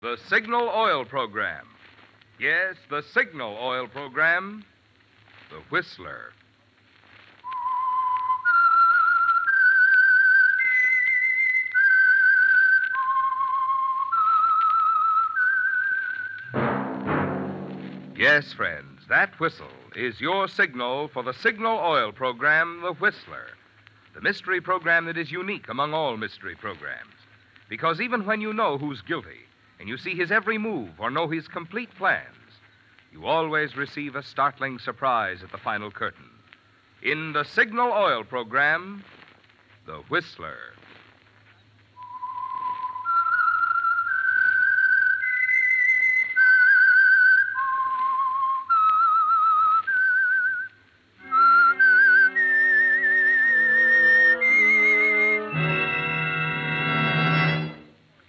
The Signal Oil Program. Yes, the Signal Oil Program. The Whistler. Yes, friends, that whistle is your signal for the Signal Oil Program, The Whistler. The mystery program that is unique among all mystery programs. Because even when you know who's guilty, and you see his every move or know his complete plans, you always receive a startling surprise at the final curtain. In the Signal Oil program, The Whistler.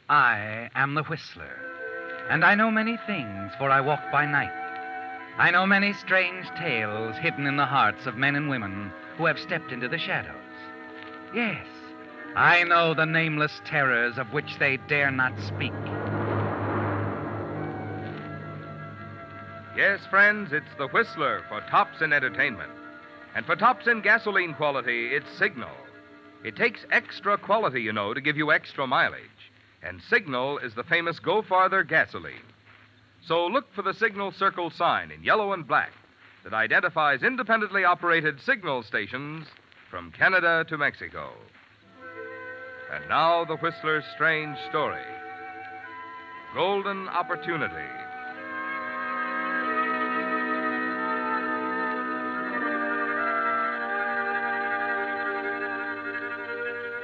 I am the Whistler, and I know many things, for I walk by night. I know many strange tales hidden in the hearts of men and women who have stepped into the shadows. Yes, I know the nameless terrors of which they dare not speak. Yes, friends, it's the Whistler for tops in entertainment. And for tops in gasoline quality, it's Signal. It takes extra quality, you know, to give you extra mileage. And Signal is the famous Go Farther gasoline. So look for the Signal Circle sign in yellow and black that identifies independently operated signal stations from Canada to Mexico. And now the Whistler's strange story Golden Opportunity.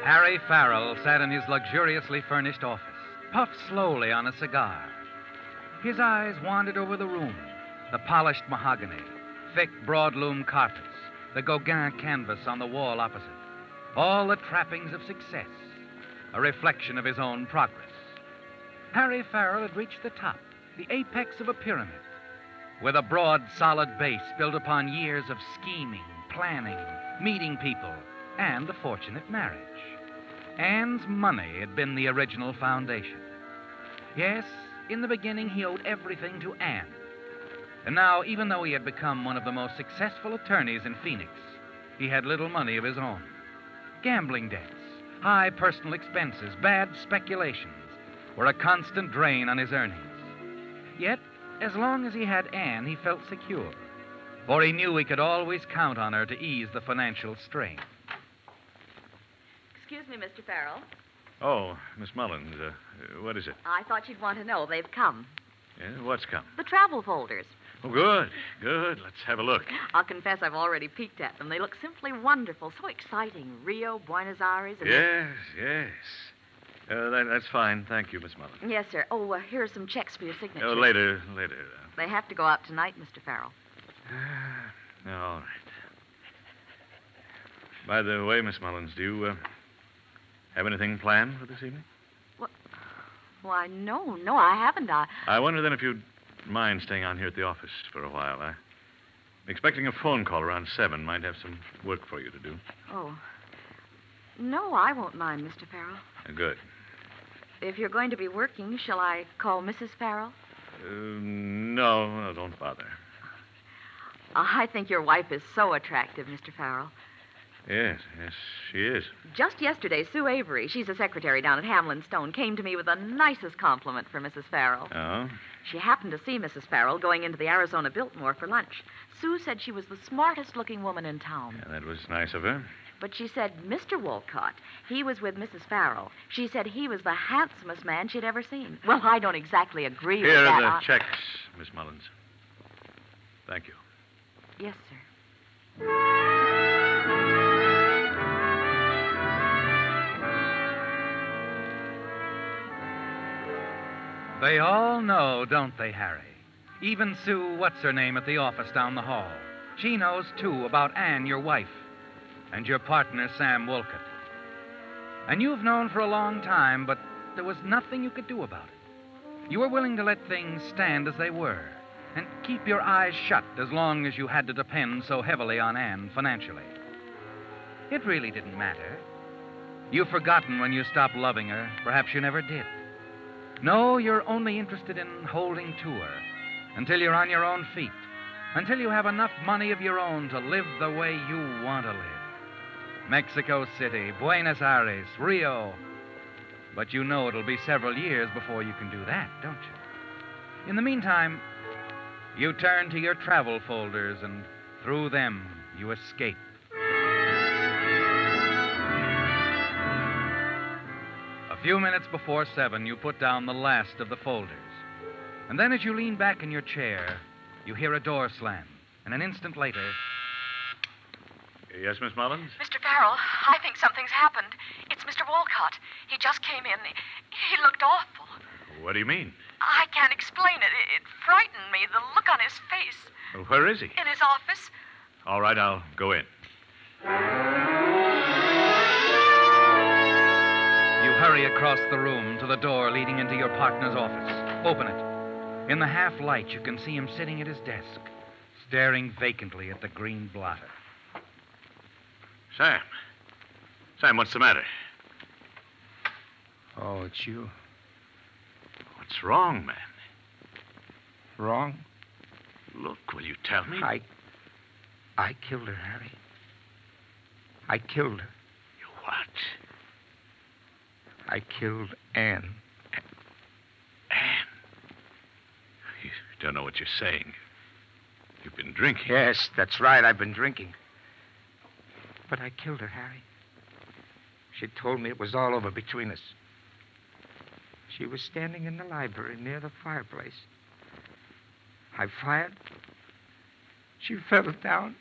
Harry Farrell sat in his luxuriously furnished office, puffed slowly on a cigar. His eyes wandered over the room the polished mahogany, thick broadloom carpets, the Gauguin canvas on the wall opposite. All the trappings of success, a reflection of his own progress. Harry Farrell had reached the top, the apex of a pyramid, with a broad, solid base built upon years of scheming, planning, meeting people, and a fortunate marriage. Anne's money had been the original foundation. Yes, in the beginning, he owed everything to Anne. And now, even though he had become one of the most successful attorneys in Phoenix, he had little money of his own. Gambling debts, high personal expenses, bad speculations were a constant drain on his earnings. Yet, as long as he had Anne, he felt secure, for he knew he could always count on her to ease the financial strain. Excuse me, Mr. Farrell. Oh, Miss Mullins, uh, what is it? I thought you'd want to know. They've come. Yeah, what's come? The travel folders. Oh, good, good. Let's have a look. I'll confess I've already peeked at them. They look simply wonderful, so exciting. Rio, Buenos Aires, and. Yes, yes. Uh, that, that's fine. Thank you, Miss Mullins. Yes, sir. Oh, uh, here are some checks for your signature. Oh, later, later. They have to go out tonight, Mr. Farrell. All right. By the way, Miss Mullins, do you uh, have anything planned for this evening? Why, no, no, I haven't. I. I wonder then if you'd mind staying on here at the office for a while. I'm expecting a phone call around seven. Might have some work for you to do. Oh. No, I won't mind, Mr. Farrell. Uh, good. If you're going to be working, shall I call Mrs. Farrell? Uh, no, no, don't bother. I think your wife is so attractive, Mr. Farrell. Yes, yes, she is. Just yesterday, Sue Avery, she's a secretary down at Hamlin Stone, came to me with the nicest compliment for Mrs. Farrell. Oh? She happened to see Mrs. Farrell going into the Arizona Biltmore for lunch. Sue said she was the smartest looking woman in town. Yeah, that was nice of her. But she said Mr. Wolcott, he was with Mrs. Farrell. She said he was the handsomest man she'd ever seen. Well, I don't exactly agree Here with that. Here are the I- checks, Miss Mullins. Thank you. Yes, sir. They all know, don't they, Harry? Even Sue, what's her name, at the office down the hall. She knows, too, about Anne, your wife, and your partner, Sam Wolcott. And you've known for a long time, but there was nothing you could do about it. You were willing to let things stand as they were and keep your eyes shut as long as you had to depend so heavily on Anne financially. It really didn't matter. You've forgotten when you stopped loving her. Perhaps you never did. No, you're only interested in holding to her until you're on your own feet, until you have enough money of your own to live the way you want to live. Mexico City, Buenos Aires, Rio. But you know it'll be several years before you can do that, don't you? In the meantime, you turn to your travel folders and through them you escape. Few minutes before seven, you put down the last of the folders. And then as you lean back in your chair, you hear a door slam. And an instant later, Yes, Miss Mullins? Mr. Farrell, I think something's happened. It's Mr. Wolcott. He just came in. He, he looked awful. What do you mean? I can't explain it. it. It frightened me, the look on his face. Well, where is he? In his office. All right, I'll go in. Hurry across the room to the door leading into your partner's office. Open it. In the half light, you can see him sitting at his desk, staring vacantly at the green blotter. Sam. Sam, what's the matter? Oh, it's you. What's wrong, man? Wrong? Look, will you tell me? I. I killed her, Harry. I killed her. You what? I killed Anne. Anne. You don't know what you're saying. You've been drinking. Yes, that's right. I've been drinking. But I killed her, Harry. She told me it was all over between us. She was standing in the library near the fireplace. I fired. She fell down.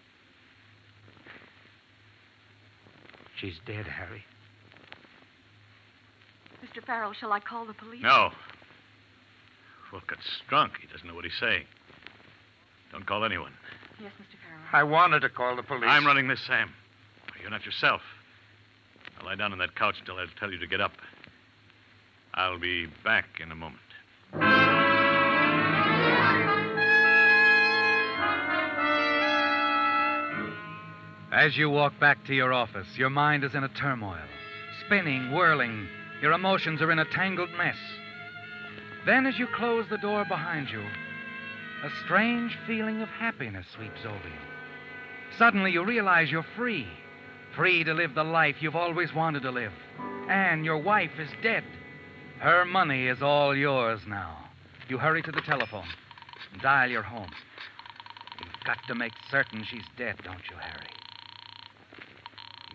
She's dead, Harry. Mr. Farrell, shall I call the police? No. Wolcott's drunk. He doesn't know what he's saying. Don't call anyone. Yes, Mr. Farrell. I wanted to call the police. I'm running this, Sam. You're not yourself. Now lie down on that couch until I tell you to get up. I'll be back in a moment. As you walk back to your office, your mind is in a turmoil, spinning, whirling. Your emotions are in a tangled mess. Then, as you close the door behind you, a strange feeling of happiness sweeps over you. Suddenly, you realize you're free. Free to live the life you've always wanted to live. And your wife is dead. Her money is all yours now. You hurry to the telephone and dial your home. You've got to make certain she's dead, don't you, Harry?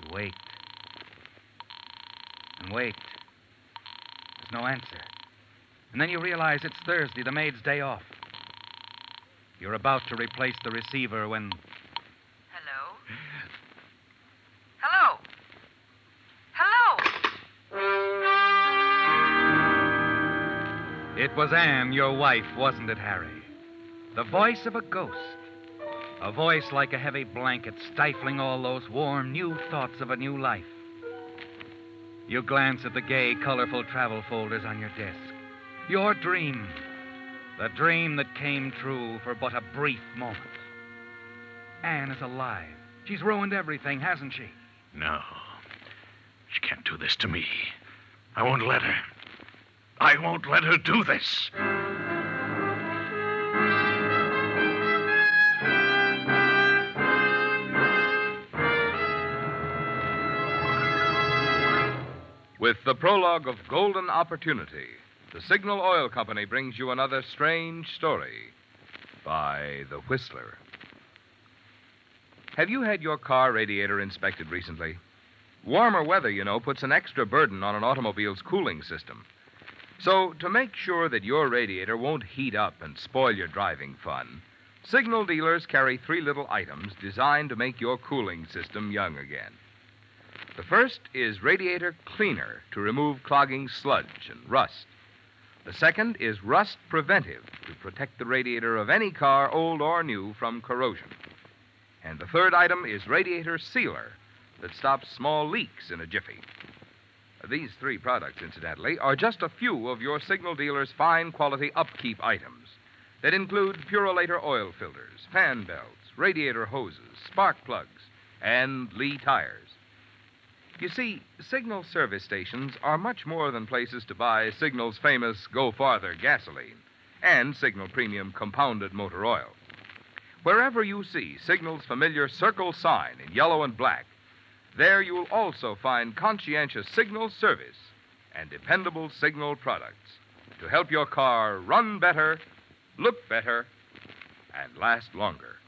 You wait. And wait. No answer. And then you realize it's Thursday, the maid's day off. You're about to replace the receiver when Hello? Hello? Hello? It was Anne, your wife, wasn't it, Harry? The voice of a ghost. A voice like a heavy blanket stifling all those warm, new thoughts of a new life. You glance at the gay, colorful travel folders on your desk. Your dream. The dream that came true for but a brief moment. Anne is alive. She's ruined everything, hasn't she? No. She can't do this to me. I won't let her. I won't let her do this. With the prologue of Golden Opportunity, the Signal Oil Company brings you another strange story by The Whistler. Have you had your car radiator inspected recently? Warmer weather, you know, puts an extra burden on an automobile's cooling system. So, to make sure that your radiator won't heat up and spoil your driving fun, Signal dealers carry three little items designed to make your cooling system young again. The first is radiator cleaner to remove clogging sludge and rust. The second is rust preventive to protect the radiator of any car, old or new, from corrosion. And the third item is radiator sealer that stops small leaks in a jiffy. These three products, incidentally, are just a few of your signal dealer's fine quality upkeep items that include Purolator oil filters, fan belts, radiator hoses, spark plugs, and Lee tires. You see, signal service stations are much more than places to buy Signal's famous Go Farther gasoline and Signal Premium compounded motor oil. Wherever you see Signal's familiar circle sign in yellow and black, there you'll also find conscientious Signal service and dependable Signal products to help your car run better, look better, and last longer.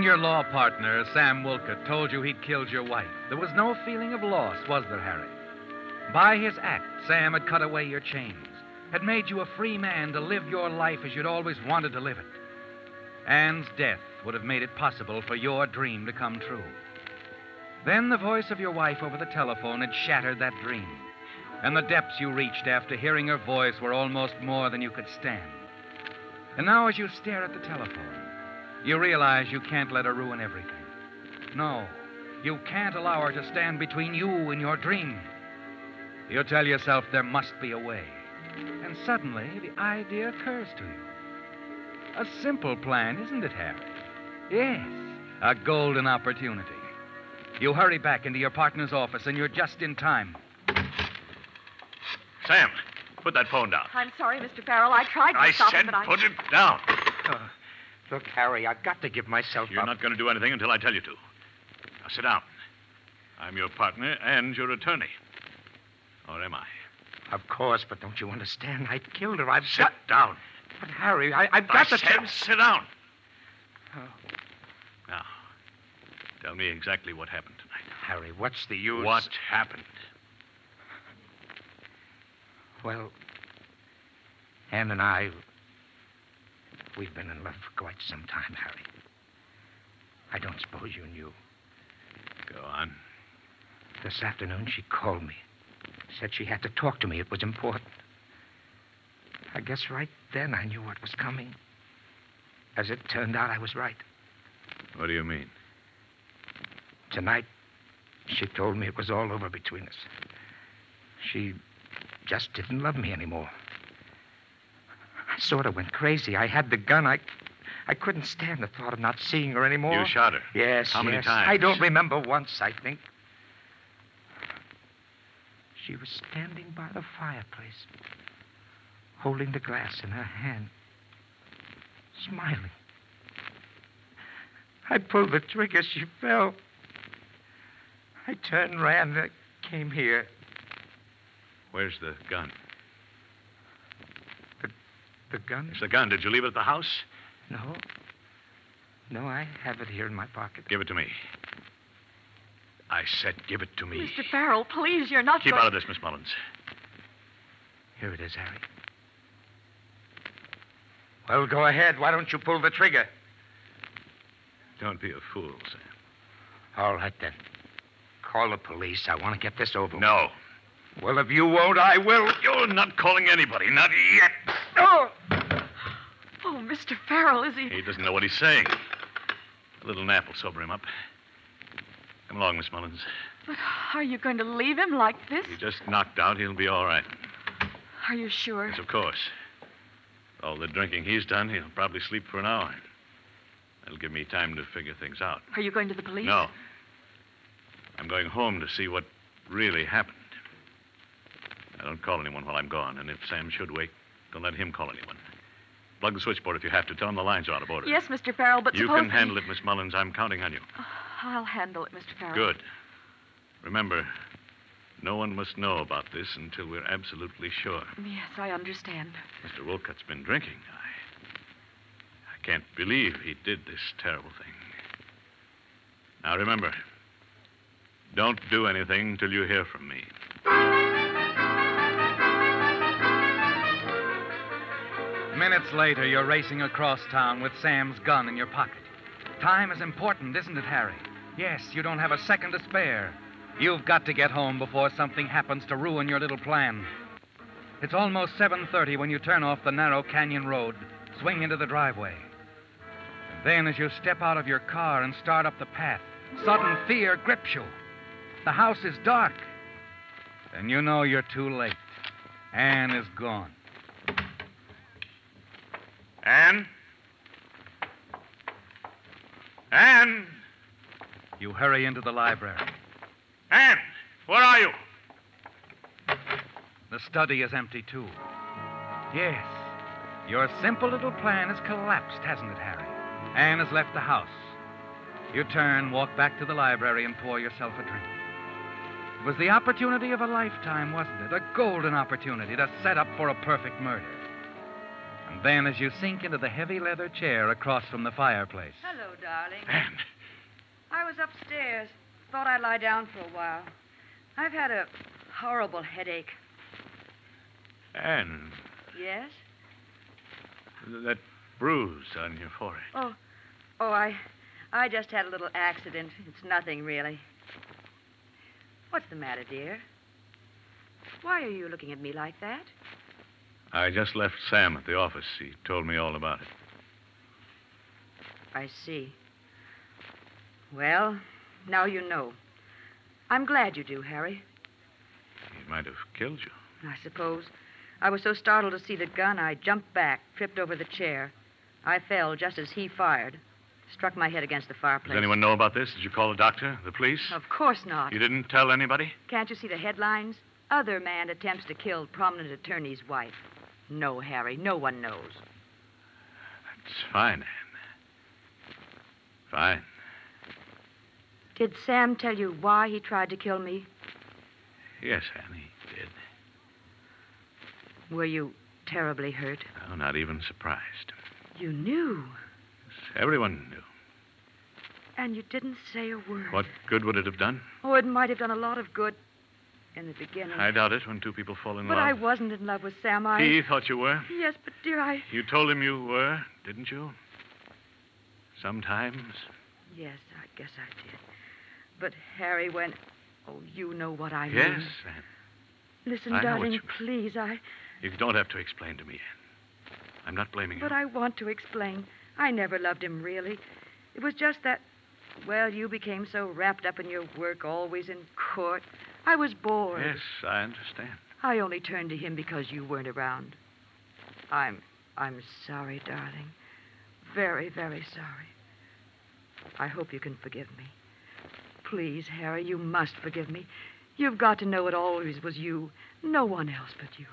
When your law partner, Sam Wolcott, told you he'd killed your wife, there was no feeling of loss, was there, Harry? By his act, Sam had cut away your chains, had made you a free man to live your life as you'd always wanted to live it. Anne's death would have made it possible for your dream to come true. Then the voice of your wife over the telephone had shattered that dream, and the depths you reached after hearing her voice were almost more than you could stand. And now, as you stare at the telephone, you realize you can't let her ruin everything. No, you can't allow her to stand between you and your dream. You tell yourself there must be a way. And suddenly, the idea occurs to you. A simple plan, isn't it, Harry? Yes, a golden opportunity. You hurry back into your partner's office, and you're just in time. Sam, put that phone down. I'm sorry, Mr. Farrell. I tried to I stop said him, but I. put it down. Uh, look, Harry, I've got to give myself up. You're up. not going to do anything until I tell you to. Now sit down. I'm your partner and your attorney. Or am I? Of course, but don't you understand? I killed her. I've Sit got. down. But Harry, I, I've I got to said tell. sit down. Oh. Now, tell me exactly what happened tonight. Harry, what's the use? What happened? Well, Anne and I, we've been in love for quite some time, Harry. I don't suppose you knew. Go on. This afternoon, she called me. Said she had to talk to me. It was important. I guess right then I knew what was coming. As it turned out, I was right. What do you mean? Tonight, she told me it was all over between us. She just didn't love me anymore. I sort of went crazy. I had the gun. I, I couldn't stand the thought of not seeing her anymore. You shot her. Yes. How many times? I don't remember once, I think. She was standing by the fireplace, holding the glass in her hand, smiling. I pulled the trigger. She fell. I turned, ran, uh, came here. Where's the gun? The gun? It's the gun. Did you leave it at the house? No. No, I have it here in my pocket. Give it to me. I said give it to me. Mr. Farrell, please, you're not Keep going... out of this, Miss Mullins. Here it is, Harry. Well, go ahead. Why don't you pull the trigger? Don't be a fool, Sam. All right, then. Call the police. I want to get this over with. No. Well, if you won't, I will. You're not calling anybody, not yet. Oh! Mr. Farrell, is he... He doesn't know what he's saying. A little nap will sober him up. Come along, Miss Mullins. But are you going to leave him like this? He just knocked out. He'll be all right. Are you sure? Yes, of course. All the drinking he's done, he'll probably sleep for an hour. That'll give me time to figure things out. Are you going to the police? No. I'm going home to see what really happened. I don't call anyone while I'm gone, and if Sam should wake, don't let him call anyone. Plug the switchboard if you have to. Tell him the lines are out of order. Yes, Mr. Farrell, but You suppose can handle it, Miss Mullins. I'm counting on you. Oh, I'll handle it, Mr. Farrell. Good. Remember, no one must know about this until we're absolutely sure. Yes, I understand. Mr. Wolcott's been drinking. I. I can't believe he did this terrible thing. Now remember, don't do anything till you hear from me. Minutes later, you're racing across town with Sam's gun in your pocket. Time is important, isn't it, Harry? Yes, you don't have a second to spare. You've got to get home before something happens to ruin your little plan. It's almost 7:30 when you turn off the narrow canyon road, swing into the driveway. And Then, as you step out of your car and start up the path, sudden fear grips you. The house is dark. And you know you're too late. Anne is gone. Anne? Anne? You hurry into the library. Anne, where are you? The study is empty, too. Yes, your simple little plan has collapsed, hasn't it, Harry? Anne has left the house. You turn, walk back to the library, and pour yourself a drink. It was the opportunity of a lifetime, wasn't it? A golden opportunity to set up for a perfect murder. And then, as you sink into the heavy leather chair across from the fireplace, Hello, darling. Anne. I was upstairs. Thought I'd lie down for a while. I've had a horrible headache. Anne, Yes? that bruise on your forehead. Oh, oh, I, I just had a little accident. It's nothing really. What's the matter, dear? Why are you looking at me like that? I just left Sam at the office. He told me all about it. I see. Well, now you know. I'm glad you do, Harry. He might have killed you. I suppose. I was so startled to see the gun, I jumped back, tripped over the chair. I fell just as he fired. Struck my head against the fireplace. Does anyone know about this? Did you call the doctor, the police? Of course not. You didn't tell anybody? Can't you see the headlines? Other man attempts to kill prominent attorney's wife. No, Harry, no one knows. That's fine, Anne. Fine. Did Sam tell you why he tried to kill me? Yes, Anne, he did. Were you terribly hurt? No, not even surprised. You knew, Everyone knew. and you didn't say a word. What good would it have done? Oh, it might have done a lot of good in the beginning. I doubt it when two people fall in but love. But I wasn't in love with Sam. I. He thought you were. Yes, but dear, I. You told him you were, didn't you? Sometimes. Yes, I guess I did. But Harry, when. Oh, you know what I mean. Yes, Anne. Listen, I darling, you please. I. You don't have to explain to me, Anne. I'm not blaming But you. But I want to explain. I never loved him, really. It was just that, well, you became so wrapped up in your work, always in court. I was bored. Yes, I understand. I only turned to him because you weren't around. I'm. I'm sorry, darling. Very, very sorry. I hope you can forgive me. Please, Harry, you must forgive me. You've got to know it always was you, no one else but you.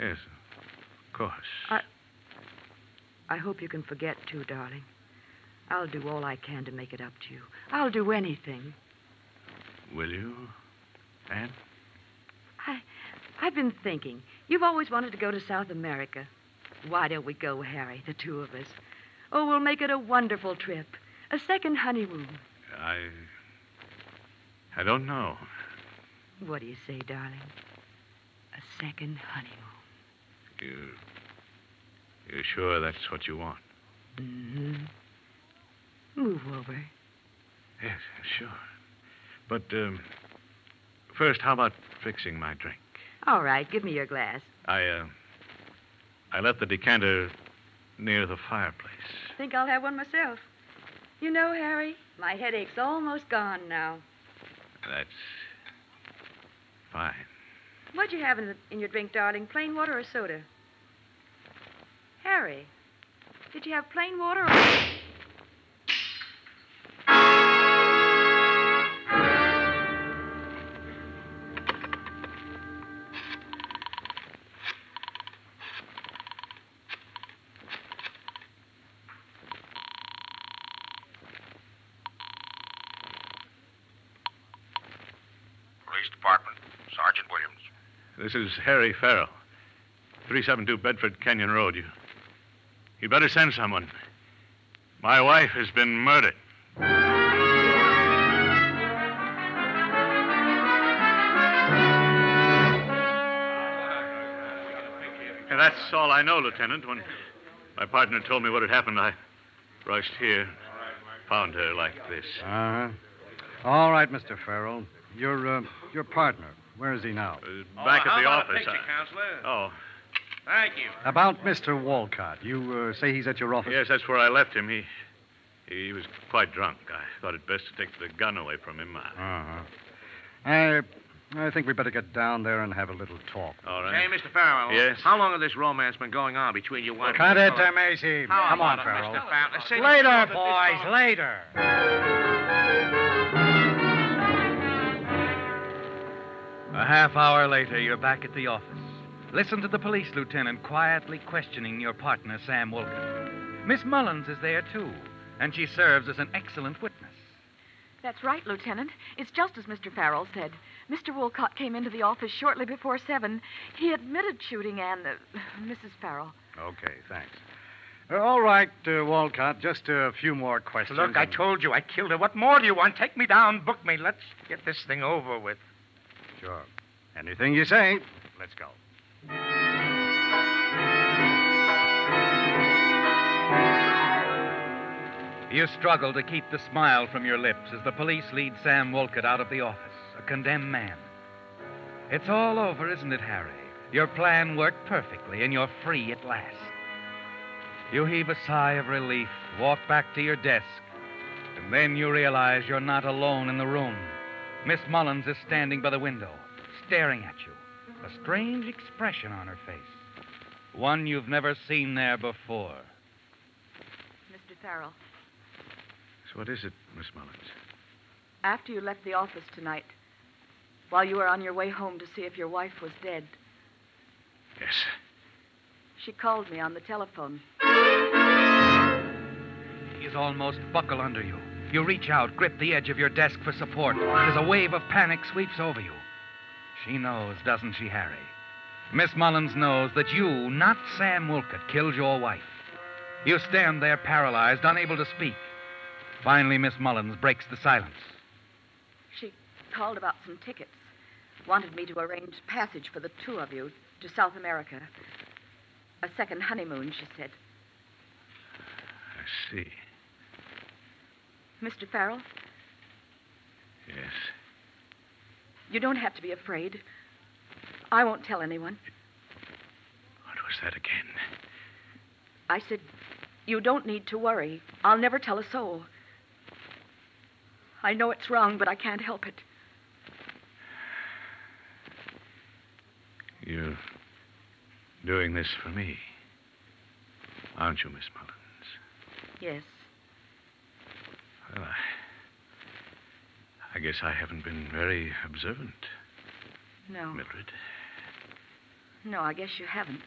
Yes, of course. I- I hope you can forget, too, darling. I'll do all I can to make it up to you. I'll do anything. Will you, Anne? I, I've been thinking. You've always wanted to go to South America. Why don't we go, Harry, the two of us? Oh, we'll make it a wonderful trip. A second honeymoon. I. I don't know. What do you say, darling? A second honeymoon. You. You're sure that's what you want? Mm-hmm. Move over. Yes, sure. But, um, first, how about fixing my drink? All right, give me your glass. I, uh, I left the decanter near the fireplace. Think I'll have one myself. You know, Harry, my headache's almost gone now. That's fine. What'd you have in, the, in your drink, darling? Plain water or soda? Harry, did you have plain water or. This is Harry Farrell, 372 Bedford Canyon Road. You, you better send someone. My wife has been murdered. And that's all I know, Lieutenant. When my partner told me what had happened, I rushed here, found her like this. Uh huh. All right, Mr. Farrell. Your uh, your partner. Where is he now? Uh, back Oh, at the about office. A picture, I- Counselor? Oh, Thank you. About Mr. Wolcott. You uh, say he's at your office? yes, that's where I left him. He He was quite drunk. I thought it best to take the gun away from him. I- Uh-huh. I, I think we better get down there and have a little talk. All Hey. Mr. Farrell. Yes? How long has this romance been going on between you and... Cut it, Macy. Come on, about Farrell. Mr. Farrell? Say- Later, boys, later. A half hour later, you're back at the office. Listen to the police lieutenant quietly questioning your partner, Sam Wilkins. Miss Mullins is there, too, and she serves as an excellent witness. That's right, Lieutenant. It's just as Mr. Farrell said. Mr. Wolcott came into the office shortly before seven. He admitted shooting Anne, uh, Mrs. Farrell. Okay, thanks. Uh, all right, uh, Wolcott, just a few more questions. Look, I told you I killed her. What more do you want? Take me down, book me. Let's get this thing over with. Sure. Anything you say. Let's go. You struggle to keep the smile from your lips as the police lead Sam Wolcott out of the office, a condemned man. It's all over, isn't it, Harry? Your plan worked perfectly, and you're free at last. You heave a sigh of relief, walk back to your desk, and then you realize you're not alone in the room. Miss Mullins is standing by the window, staring at you, a strange expression on her face. One you've never seen there before. Mr. Farrell, So what is it, Miss Mullins? after you left the office tonight, while you were on your way home to see if your wife was dead, Yes. she called me on the telephone. He's almost buckle under you. You reach out, grip the edge of your desk for support, as a wave of panic sweeps over you. She knows, doesn't she, Harry? Miss Mullins knows that you, not Sam Wolcott, killed your wife. You stand there paralyzed, unable to speak. Finally, Miss Mullins breaks the silence. She called about some tickets. Wanted me to arrange passage for the two of you to South America. A second honeymoon, she said. I see. Mr. Farrell, Yes. you don't have to be afraid. I won't tell anyone. What was that again? I said, you don't need to worry. I'll never tell a soul. I know it's wrong, but I can't help it. You're doing this for me, aren't you, Miss Mullins? Yes. Well, I, I guess I haven't been very observant, No. Mildred. No, I guess you haven't.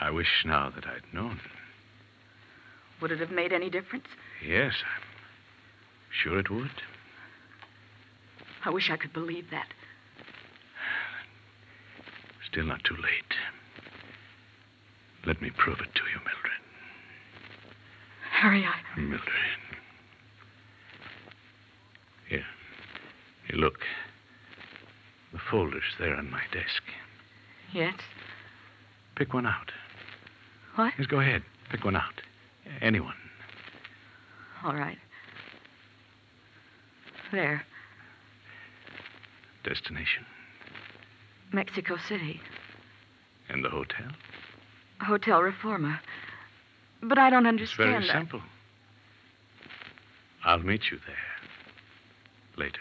I wish now that I'd known. Would it have made any difference? Yes, I'm sure it would. I wish I could believe that. Still not too late. Let me prove it to you, Mildred. Harry, I. Mildred. Here. Here, look. The folder's there on my desk. Yes? Pick one out. What? Yes, go ahead. Pick one out. Anyone. All right. There, Destination. Mexico City. And the hotel. Hotel Reforma. But I don't understand. It's very that. simple. I'll meet you there. Later.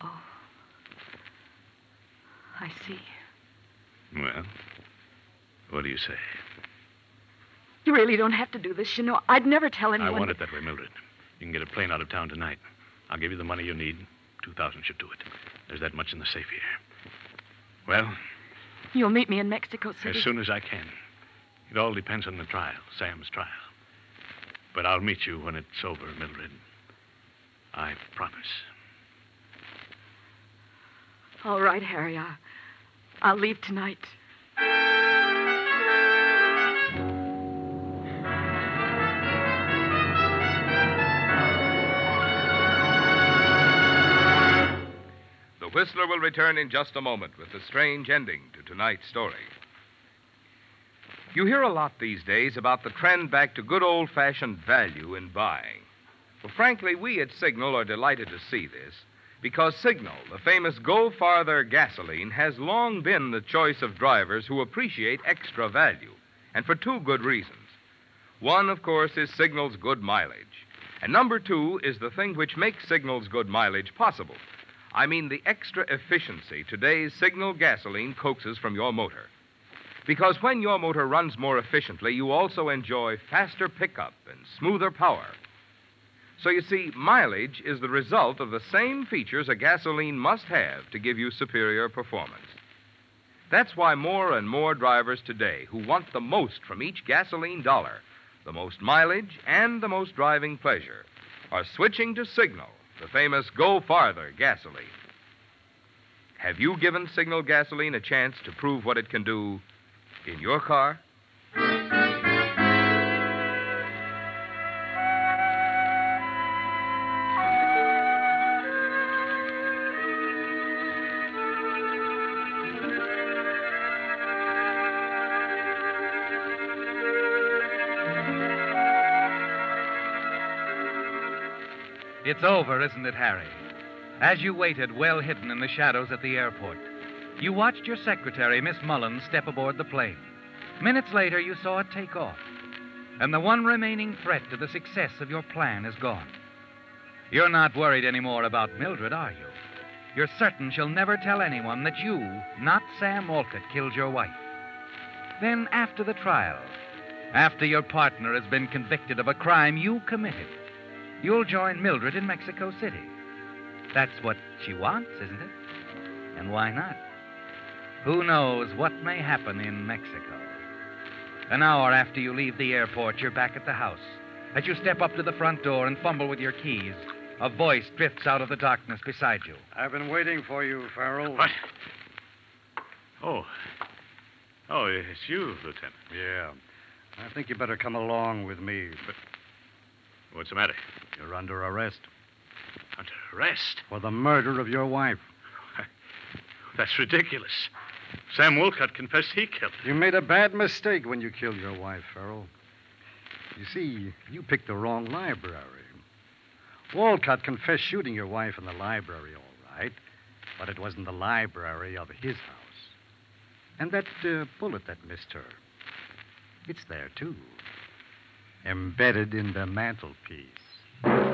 Oh. I see. Well, what do you say? You really don't have to do this, you know. I'd never tell anyone. I want it that way, Mildred. You can get a plane out of town tonight. I'll give you the money you need. Two thousand should do it. There's that much in the safe here. Well, You'll meet me in Mexico City. as soon as I can. It all depends on the trial, Sam's trial. But I'll meet you when it's over, Mildred. I promise. All right, Harry. I, I'll leave tonight. The Whistler will return in just a moment with the strange ending to tonight's story. You hear a lot these days about the trend back to good old fashioned value in buying. Well, frankly, we at Signal are delighted to see this because Signal, the famous Go Farther gasoline, has long been the choice of drivers who appreciate extra value, and for two good reasons. One, of course, is Signal's good mileage. And number two is the thing which makes Signal's good mileage possible. I mean the extra efficiency today's Signal gasoline coaxes from your motor. Because when your motor runs more efficiently, you also enjoy faster pickup and smoother power. So you see, mileage is the result of the same features a gasoline must have to give you superior performance. That's why more and more drivers today who want the most from each gasoline dollar, the most mileage and the most driving pleasure, are switching to Signal, the famous Go Farther gasoline. Have you given Signal gasoline a chance to prove what it can do in your car? It's over, isn't it, Harry? As you waited, well hidden in the shadows at the airport, you watched your secretary, Miss Mullins, step aboard the plane. Minutes later, you saw it take off. And the one remaining threat to the success of your plan is gone. You're not worried anymore about Mildred, are you? You're certain she'll never tell anyone that you, not Sam Wolcott, killed your wife. Then, after the trial, after your partner has been convicted of a crime you committed, you'll join Mildred in Mexico City. That's what she wants, isn't it? And why not? Who knows what may happen in Mexico? An hour after you leave the airport, you're back at the house. As you step up to the front door and fumble with your keys, a voice drifts out of the darkness beside you. I've been waiting for you, Farrell. What? Oh. Oh, it's you, Lieutenant. Yeah. I think you better come along with me. But What's the matter? you're under arrest Under arrest? for the murder of your wife. That's ridiculous. Sam Wolcott confessed he killed her. You made a bad mistake when you killed your wife, Farrell. You see, you picked the wrong library. Wolcott confessed shooting your wife in the library, all right, but it wasn't the library of his house. And that uh, bullet that missed her, it's there, too, embedded in the mantelpiece.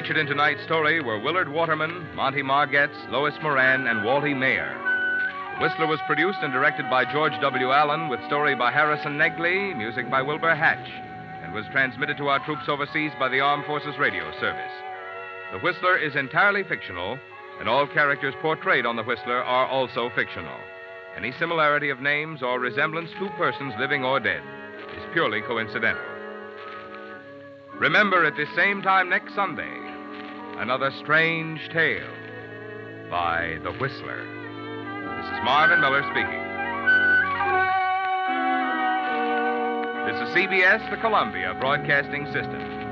Featured in tonight's story were Willard Waterman, Monty Margetts, Lois Moran, and Wally Maher. The Whistler was produced and directed by George W. Allen, with story by Harrison Negley, music by Wilbur Hatch, and was transmitted to our troops overseas by the Armed Forces Radio Service. The Whistler is entirely fictional, and all characters portrayed on The Whistler are also fictional. Any similarity of names or resemblance to persons living or dead is purely coincidental. Remember at this same time next Sunday, another strange tale by The Whistler. This is Marvin Miller speaking. This is CBS, the Columbia Broadcasting System.